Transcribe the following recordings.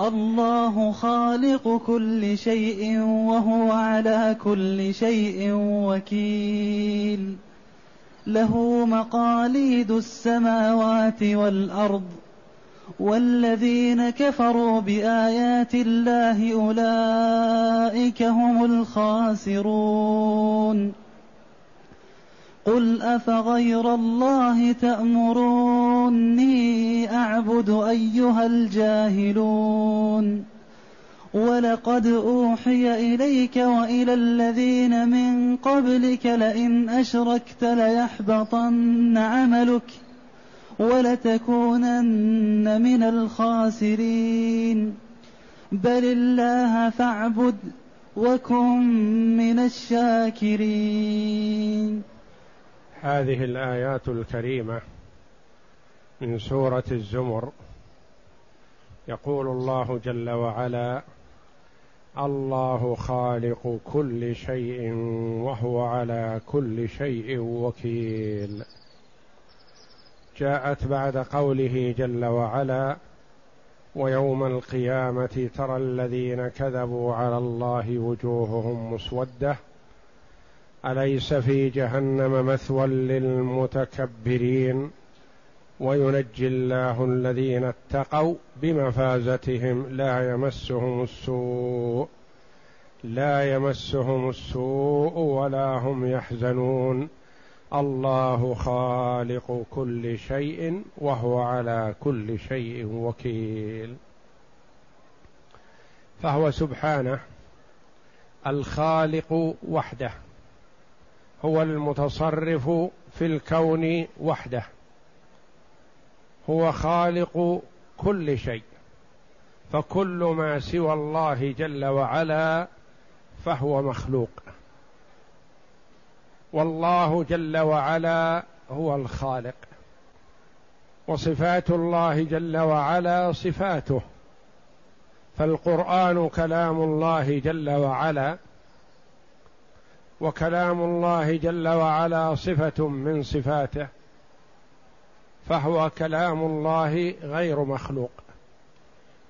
الله خالق كل شيء وهو على كل شيء وكيل. له مقاليد السماوات والأرض والذين كفروا بآيات الله أولئك هم الخاسرون. قل افغير الله تامروني اعبد ايها الجاهلون ولقد اوحي اليك والى الذين من قبلك لئن اشركت ليحبطن عملك ولتكونن من الخاسرين بل الله فاعبد وكن من الشاكرين هذه الآيات الكريمة من سورة الزمر. يقول الله جل وعلا الله خالق كل شيء وهو على كل شيء وكيل جاءت بعد قوله جل وعلا ويوم القيامة ترى الذين كذبوا على الله وجوههم مسودة أليس في جهنم مثوى للمتكبرين؟ وينجي الله الذين اتقوا بمفازتهم. لا يمسهم السوء. لا يمسهم السوء ولا هم يحزنون. الله خالق كل شيء وهو على كل شيء وكيل. فهو سبحانه الخالق وحده. هو المتصرف في الكون وحده. هو خالق كل شيء. فكل ما سوى الله جل وعلا فهو مخلوق. والله جل وعلا هو الخالق. وصفات الله جل وعلا صفاته. فالقرآن كلام الله جل وعلا وكلام الله جل وعلا صفة من صفاته فهو كلام الله غير مخلوق.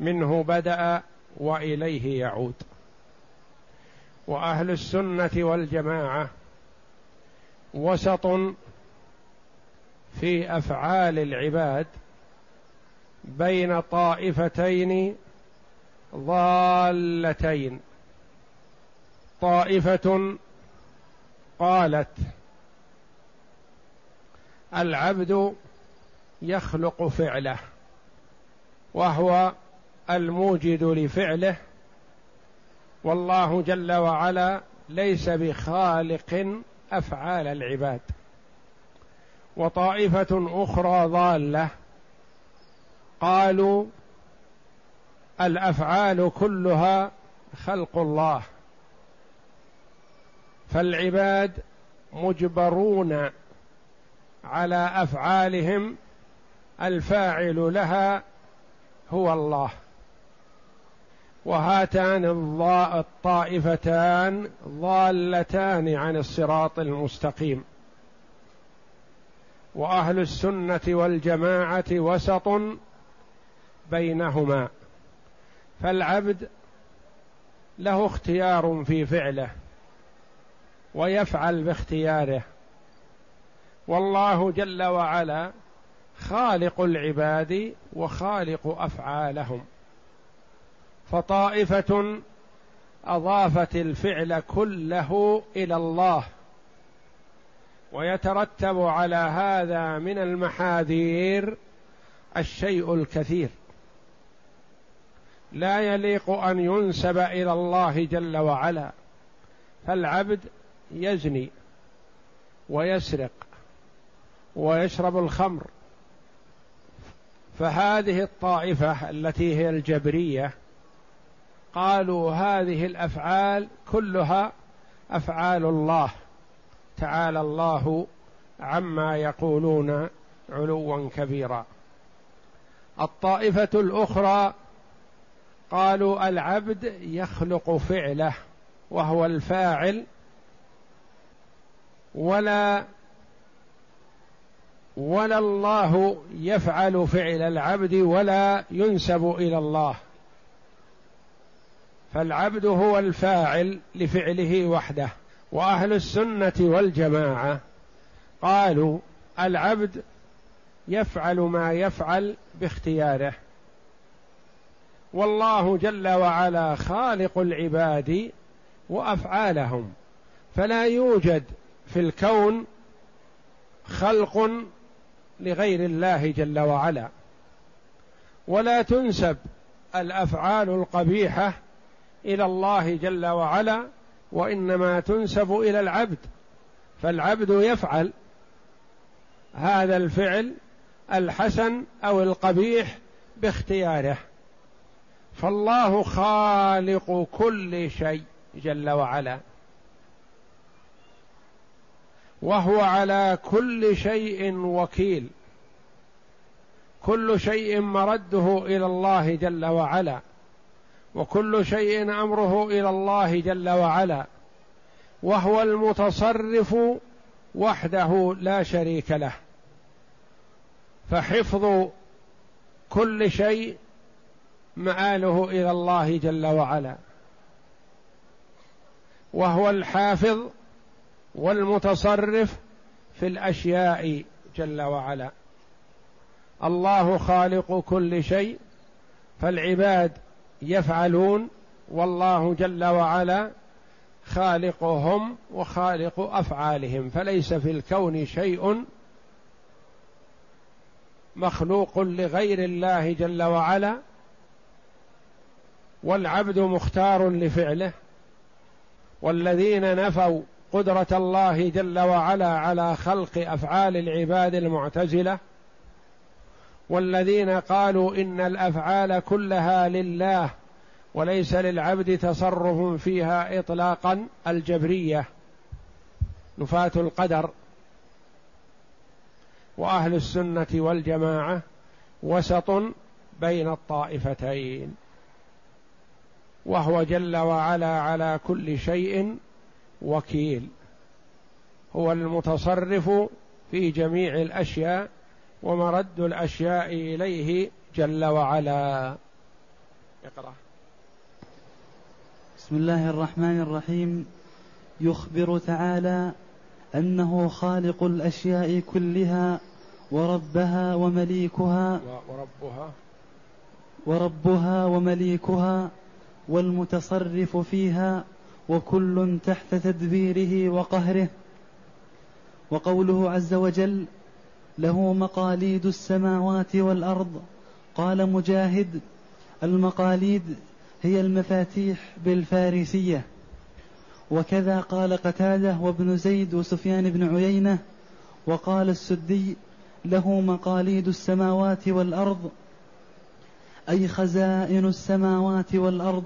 منه بدأ وإليه يعود. وأهل السنة والجماعة وسط في أفعال العباد بين طائفتين ضالتين. طائفة قالت العبد يخلق فعله وهو الموجد لفعله والله جل وعلا ليس بخالق أفعال العباد وطائفة أخرى ضالة قالوا الأفعال كلها خلق الله فالعباد مجبرون على أفعالهم الفاعل لها هو الله. وهاتان الطائفتان ضالتان عن الصراط المستقيم. وأهل السنة والجماعة وسط بينهما. فالعبد له اختيار في فعله. ويفعل باختياره. والله جل وعلا خالق العباد وخالق أفعالهم. فطائفة أضافت الفعل كله إلى الله. ويترتب على هذا من المحاذير الشيء الكثير. لا يليق أن ينسب إلى الله جل وعلا. فالعبد يزني ويسرق ويشرب الخمر. فهذه الطائفة التي هي الجبرية قالوا هذه الأفعال كلها أفعال الله. تعالى الله عما يقولون علوا كبيرا. الطائفة الأخرى قالوا العبد يخلق فعله وهو الفاعل ولا ولا الله يفعل فعل العبد ولا ينسب إلى الله. فالعبد هو الفاعل لفعله وحده. وأهل السنة والجماعة قالوا العبد يفعل ما يفعل باختياره. والله جل وعلا خالق العباد وأفعالهم. فلا يوجد في الكون خلق لغير الله جل وعلا. ولا تنسب الأفعال القبيحة إلى الله جل وعلا وإنما تنسب إلى العبد. فالعبد يفعل هذا الفعل الحسن أو القبيح باختياره. فالله خالق كل شيء جل وعلا. وهو على كل شيء وكيل. كل شيء مرده إلى الله جل وعلا وكل شيء أمره إلى الله جل وعلا وهو المتصرف وحده لا شريك له. فحفظ كل شيء مآله إلى الله جل وعلا. وهو الحافظ والمتصرف في الأشياء جل وعلا. الله خالق كل شيء فالعباد يفعلون والله جل وعلا خالقهم وخالق أفعالهم فليس في الكون شيء مخلوق لغير الله جل وعلا والعبد مختار لفعله والذين نفوا قدرة الله جل وعلا على خلق أفعال العباد المعتزلة والذين قالوا إن الأفعال كلها لله وليس للعبد تصرف فيها اطلاقا الجبرية نفاة القدر وأهل السنة والجماعة وسط بين الطائفتين وهو جل وعلا على كل شيء وكيل هو المتصرف في جميع الأشياء ومرد الأشياء إليه جل وعلا. اقرأ. بسم الله الرحمن الرحيم. يخبر تعالى أنه خالق الأشياء كلها وربها ومليكها وربها. وربها ومليكها والمتصرف فيها وكل تحت تدبيره وقهره. وقوله عز وجل له مقاليد السماوات والأرض. قال مجاهد المقاليد هي المفاتيح بالفارسية. وكذا قال قتادة وابن زيد وسفيان بن عيينة. وقال السدي له مقاليد السماوات والأرض. أي خزائن السماوات والأرض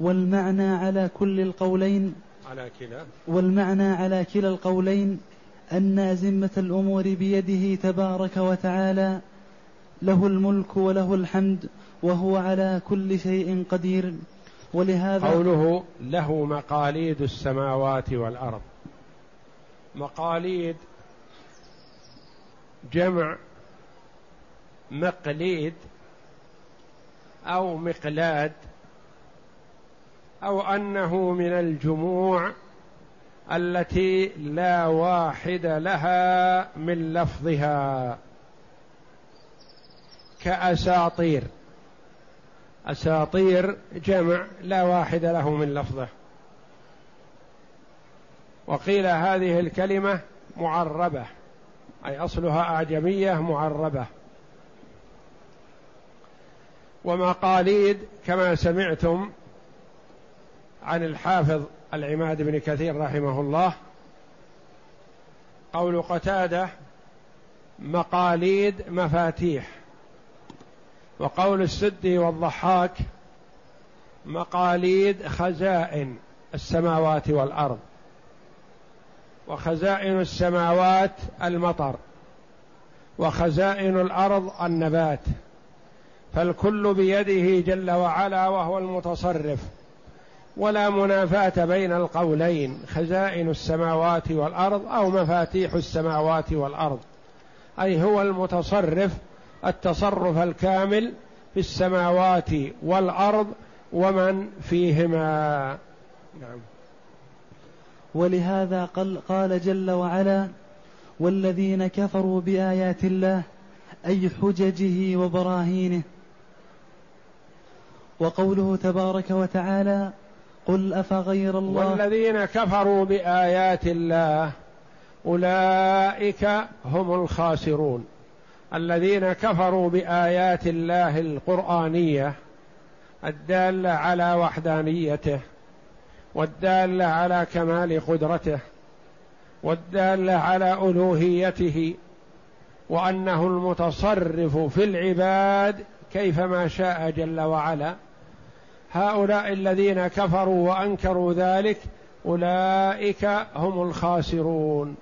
والمعنى على كل القولين على كلا. والمعنى على كلا القولين أن زمة الأمور بيده تبارك وتعالى له الملك وله الحمد وهو على كل شيء قدير. ولهذا قوله له مقاليد السماوات والأرض. مقاليد جمع مقليد أو مقلاد أو أنه من الجموع التي لا واحد لها من لفظها. كأساطير. أساطير جمع لا واحد له من لفظه. وقيل هذه الكلمة معربة. أي أصلها أعجمية معربة. ومقاليد كما سمعتم عن الحافظ العماد بن كثير رحمه الله قول قتادة مقاليد مفاتيح. وقول السدي والضحاك مقاليد خزائن السماوات والأرض. وخزائن السماوات المطر. وخزائن الأرض النبات. فالكل بيده جل وعلا وهو المتصرف. ولا منافاة بين القولين خزائن السماوات والأرض أو مفاتيح السماوات والأرض. أي هو المتصرف التصرف الكامل في السماوات والأرض ومن فيهما. نعم. ولهذا قال جل وعلا والذين كفروا بآيات الله أي حججه وبراهينه. وقوله تبارك وتعالى قل أفغير الله؟ والذين كفروا بآيات الله أولئك هم الخاسرون. الذين كفروا بآيات الله القرآنية الدالة على وحدانيته والدالة على كمال قدرته والدالة على ألوهيته وأنه المتصرف في العباد كيفما شاء جل وعلا. هؤلاء الذين كفروا وأنكروا ذلك أولئك هم الخاسرون.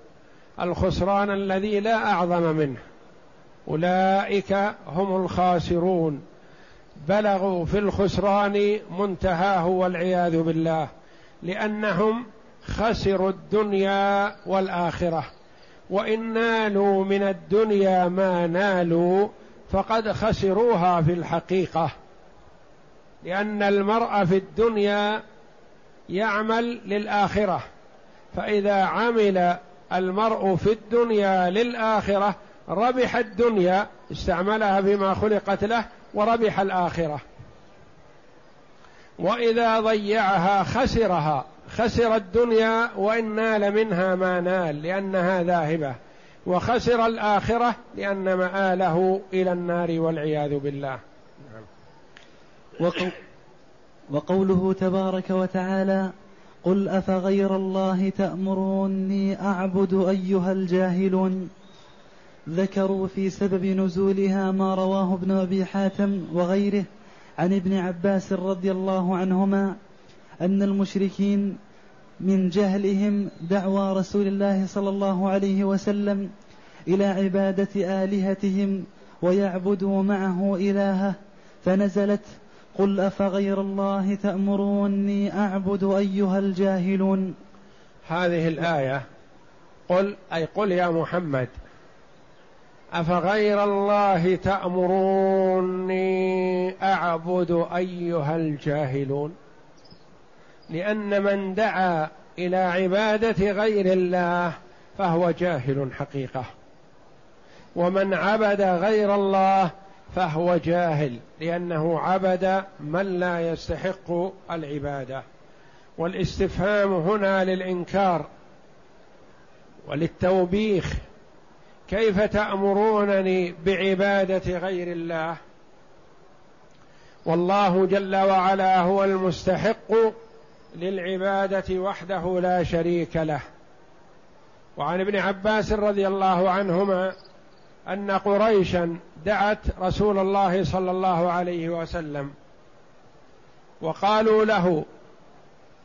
الخسران الذي لا أعظم منه. أولئك هم الخاسرون. بلغوا في الخسران منتهاه والعياذ بالله لأنهم خسروا الدنيا والآخرة. وان نالوا من الدنيا ما نالوا فقد خسروها في الحقيقة. لأن المرء في الدنيا يعمل للآخرة فإذا عمل المرء في الدنيا للآخرة ربح الدنيا استعملها بما خلقت له وربح الآخرة. وإذا ضيعها خسرها خسر الدنيا وإن نال منها ما نال لأنها ذاهبة. وخسر الآخرة لأن مآله إلى النار والعياذ بالله. وقوله تبارك وتعالى قل أفغير الله تأمروني أعبد أيها الجاهلون ذكروا في سبب نزولها ما رواه ابن أبي حاتم وغيره عن ابن عباس رضي الله عنهما أن المشركين من جهلهم دعوى رسول الله صلى الله عليه وسلم إلى عبادة آلهتهم ويعبدوا معه إلهه فنزلت قل أفغير الله تأمروني أعبد أيها الجاهلون. هذه الآية قل أي قل يا محمد أفغير الله تأمروني أعبد أيها الجاهلون؟ لأن من دعا إلى عبادة غير الله فهو جاهل حقيقة. ومن عبد غير الله فهو جاهل لأنه عبد من لا يستحق العبادة. والاستفهام هنا للإنكار وللتوبيخ. كيف تأمرونني بعبادة غير الله؟ والله جل وعلا هو المستحق للعبادة وحده لا شريك له. وعن ابن عباس رضي الله عنهما أن قريشا دعت رسول الله صلى الله عليه وسلم وقالوا له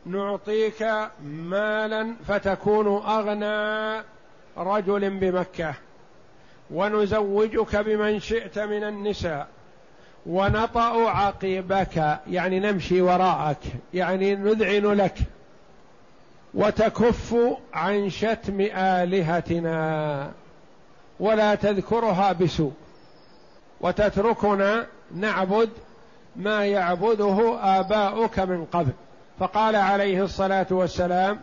نعطيك مالا فتكون أغنى رجل بمكة ونزوجك بمن شئت من النساء ونطأ عقبك يعني نمشي وراءك يعني نذعن لك وتكف عن شتم آلهتنا. ولا تذكرها بسوء. وتتركنا نعبد ما يعبده آباؤك من قبل. فقال عليه الصلاة والسلام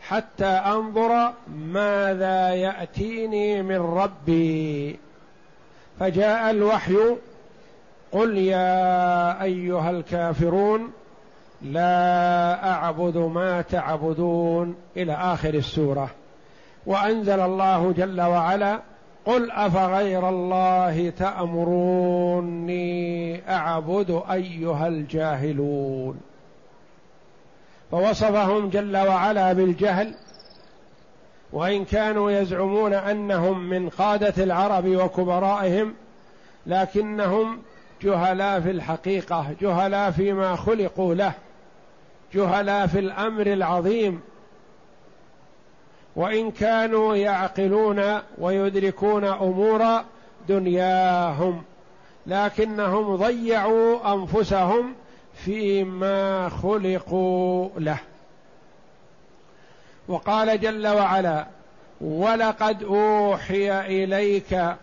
حتى أنظر ماذا يأتيني من ربي. فجاء الوحي قل يا أيها الكافرون لا أعبد ما تعبدون. إلى آخر السورة. وأنزل الله جل وعلا قل أفغير الله تأمروني أعبد أيها الجاهلون. فوصفهم جل وعلا بالجهل وإن كانوا يزعمون أنهم من قادة العرب وكبرائهم لكنهم جهلاء في الحقيقة جهلاء فيما خلقوا له جهلاء في الأمر العظيم وإن كانوا يعقلون ويدركون أمور دنياهم لكنهم ضيعوا أنفسهم فيما خلقوا له. وقال جل وعلا ولقد أوحي إليك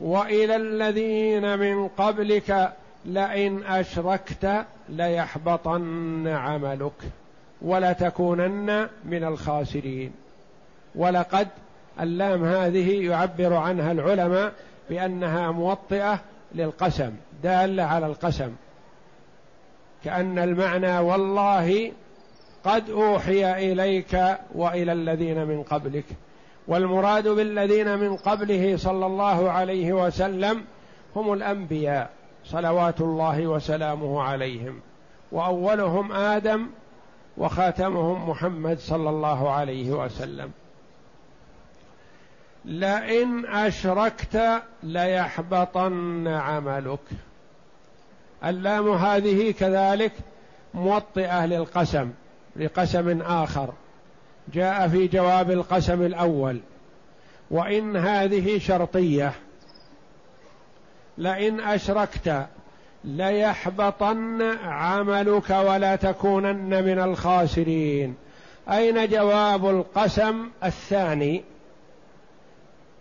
وإلى الذين من قبلك لئن أشركت ليحبطن عملك ولتكونن من الخاسرين. ولقد اللام هذه يعبر عنها العلماء بأنها موطئة للقسم دالة على القسم. كأن المعنى والله قد أوحي إليك وإلى الذين من قبلك. والمراد بالذين من قبله صلى الله عليه وسلم هم الأنبياء صلوات الله وسلامه عليهم. وأولهم آدم وخاتمهم محمد صلى الله عليه وسلم. لئن أشركت ليحبطن عملك. اللام هذه كذلك موطئة للقسم لقسم آخر. جاء في جواب القسم الأول. وإن هذه شرطية. لئن أشركت ليحبطن عملك ولا تكونن من الخاسرين. أين جواب القسم الثاني؟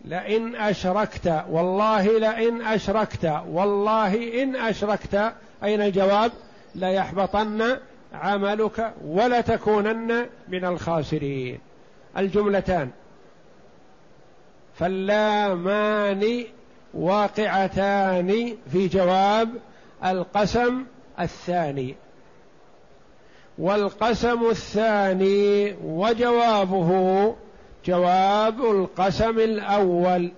لئن أشركت والله لئن أشركت والله إن أشركت. أين الجواب؟ ليحبطن عملك ولتكونن من الخاسرين. الجملتان فاللامان واقعتان في جواب القسم الثاني. والقسم الثاني وجوابه جواب القسم الأول.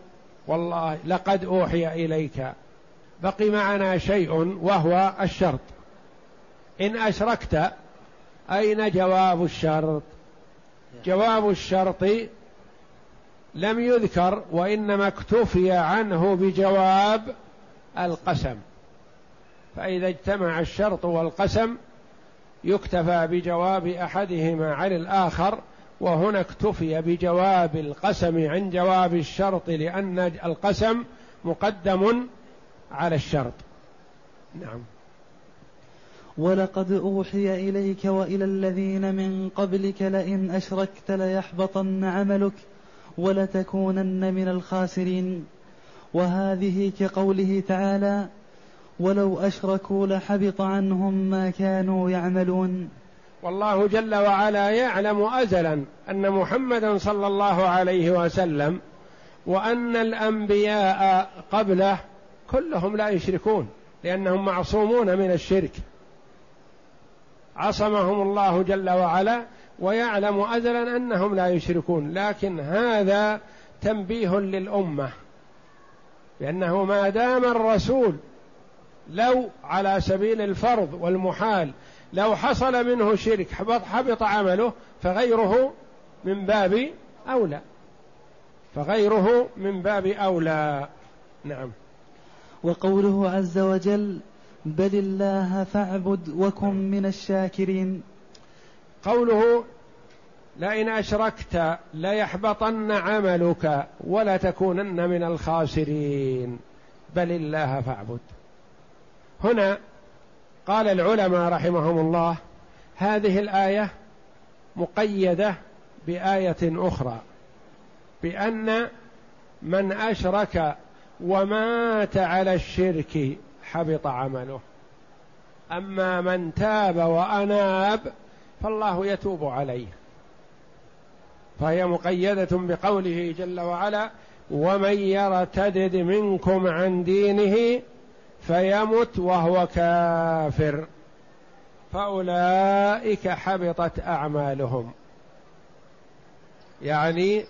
والله لقد أوحي إليك. بقي معنا شيء وهو الشرط. إن أشركت أين جواب الشرط؟ جواب الشرط لم يذكر وإنما اكتفي عنه بجواب القسم. فإذا اجتمع الشرط والقسم يكتفى بجواب أحدهما عن الآخر وهنا اكتفي بجواب القسم عن جواب الشرط لأن القسم مقدم على الشرط. نعم. ولقد أوحي إليك وإلى الذين من قبلك لئن أشركت ليحبطن عملك ولتكونن من الخاسرين. وهذه كقوله تعالى ولو أشركوا لحبط عنهم ما كانوا يعملون والله جل وعلا يعلم ازلا أن محمدا صلى الله عليه وسلم وأن الأنبياء قبله كلهم لا يشركون لأنهم معصومون من الشرك. عصمهم الله جل وعلا ويعلم ازلا أنهم لا يشركون. لكن هذا تنبيه للأمة لأنه ما دام الرسول لو على سبيل الفرض والمحال لو حصل منه شرك حبط, حبط عمله فغيره من باب أولى. فغيره من باب أولى. نعم. وقوله عز وجل بل الله فاعبد وكن من الشاكرين قوله لئن أشركت ليحبطن عملك ولتكونن من الخاسرين بل الله فاعبد هنا قال العلماء رحمهم الله هذه الآية مقيدة بآية أخرى بأن من أشرك ومات على الشرك حبط عمله. أما من تاب وأناب فالله يتوب عليه. فهي مقيدة بقوله جل وعلا ومن يرتدد منكم عن دينه فيمت وهو كافر. فأولئك حبطت أعمالهم. يعني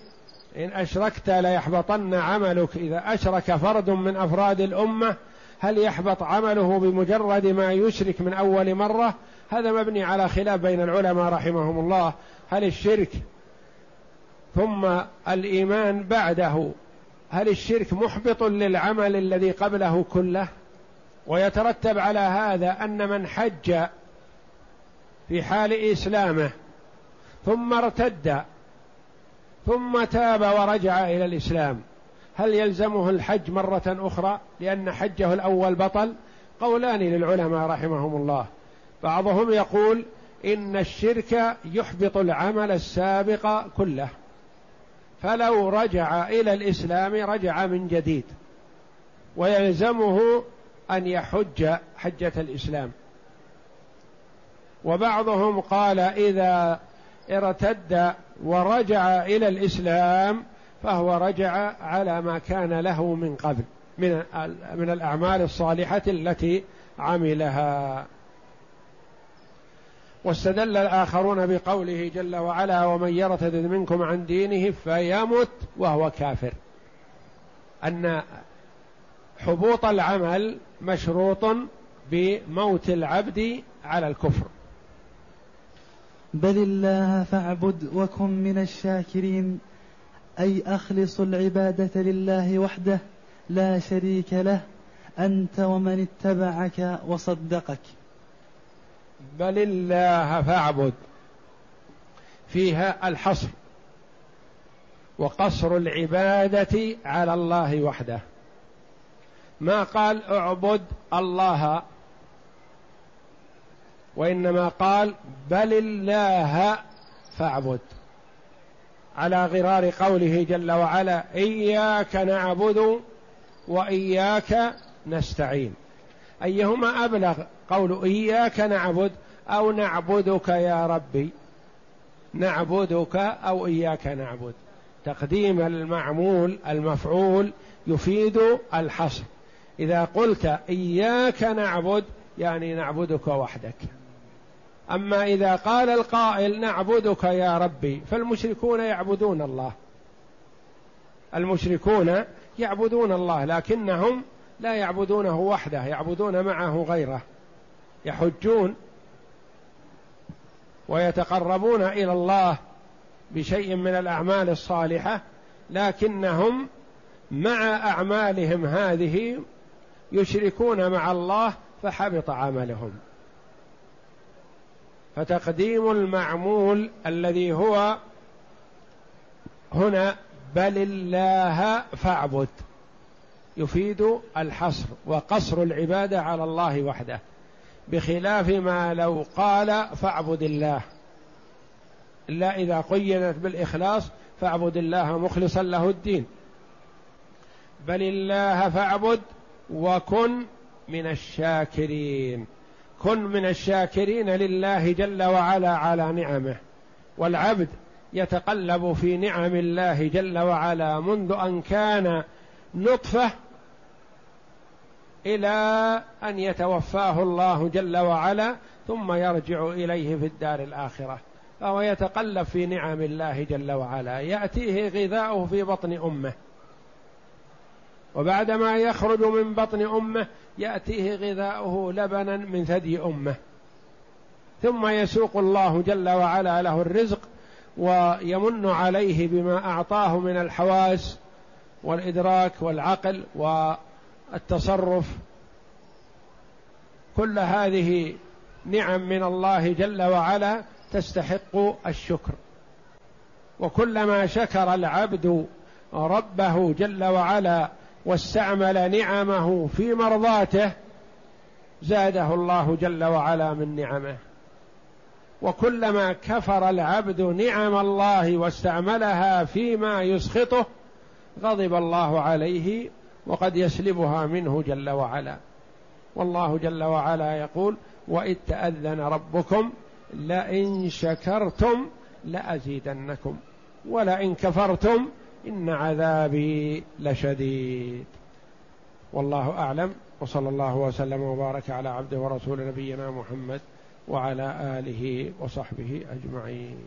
إن أشركت ليحبطن عملك. إذا أشرك فرد من أفراد الأمة هل يحبط عمله بمجرد ما يشرك من أول مرة؟ هذا مبني على خلاف بين العلماء رحمهم الله. هل الشرك ثم الإيمان بعده هل الشرك محبط للعمل الذي قبله كله؟ ويترتب على هذا أن من حج في حال إسلامه ثم ارتد ثم تاب ورجع إلى الإسلام هل يلزمه الحج مرة أخرى لأن حجه الأول بطل؟ قولان للعلماء رحمهم الله. بعضهم يقول إن الشرك يحبط العمل السابق كله. فلو رجع إلى الإسلام رجع من جديد. ويلزمه أن يحج حجة الإسلام. وبعضهم قال إذا ارتد ورجع إلى الإسلام فهو رجع على ما كان له من قبل من من الأعمال الصالحة التي عملها. واستدل الآخرون بقوله جل وعلا ومن يرتد منكم عن دينه فيمت وهو كافر. أن حبوط العمل مشروط بموت العبد على الكفر. بل الله فاعبد وكن من الشاكرين أي أخلص العبادة لله وحده لا شريك له أنت ومن اتبعك وصدقك. بل الله فاعبد. فيها الحصر وقصر العبادة على الله وحده. ما قال اعبد الله. وإنما قال بل الله فاعبد. على غرار قوله جل وعلا إياك نعبد وإياك نستعين. أيهما أبلغ قول إياك نعبد أو نعبدك يا ربي؟ نعبدك أو إياك نعبد. تقديم المعمول المفعول يفيد الحصر. إذا قلت إياك نعبد يعني نعبدك وحدك. أما إذا قال القائل نعبدك يا ربي فالمشركون يعبدون الله. المشركون يعبدون الله لكنهم لا يعبدونه وحده يعبدون معه غيره. يحجون ويتقربون إلى الله بشيء من الأعمال الصالحة لكنهم مع أعمالهم هذه يشركون مع الله فحبط عملهم. فتقديم المعمول الذي هو هنا بل الله فاعبد. يفيد الحصر وقصر العبادة على الله وحده. بخلاف ما لو قال فاعبد الله. إلا إذا قيدت بالإخلاص فاعبد الله مخلصا له الدين. بل الله فاعبد وكن من الشاكرين. كن من الشاكرين لله جل وعلا على نعمه. والعبد يتقلب في نعم الله جل وعلا منذ أن كان نطفة إلى أن يتوفاه الله جل وعلا ثم يرجع إليه في الدار الآخرة. فهو يتقلب في نعم الله جل وعلا. يأتيه غذاؤه في بطن أمه. وبعدما يخرج من بطن أمه يأتيه غذاؤه لبنا من ثدي أمه. ثم يسوق الله جل وعلا له الرزق ويمن عليه بما أعطاه من الحواس والإدراك والعقل والتصرف. كل هذه نعم من الله جل وعلا تستحق الشكر. وكلما شكر العبد ربه جل وعلا واستعمل نعمه في مرضاته زاده الله جل وعلا من نعمه. وكلما كفر العبد نعم الله واستعملها فيما يسخطه غضب الله عليه وقد يسلبها منه جل وعلا. والله جل وعلا يقول وإذ تأذن ربكم لئن شكرتم لأزيدنكم ولئن كفرتم إن عذابي لشديد. والله أعلم. وصلى الله وسلم وبارك على عبده ورسول نبينا محمد وعلى آله وصحبه أجمعين.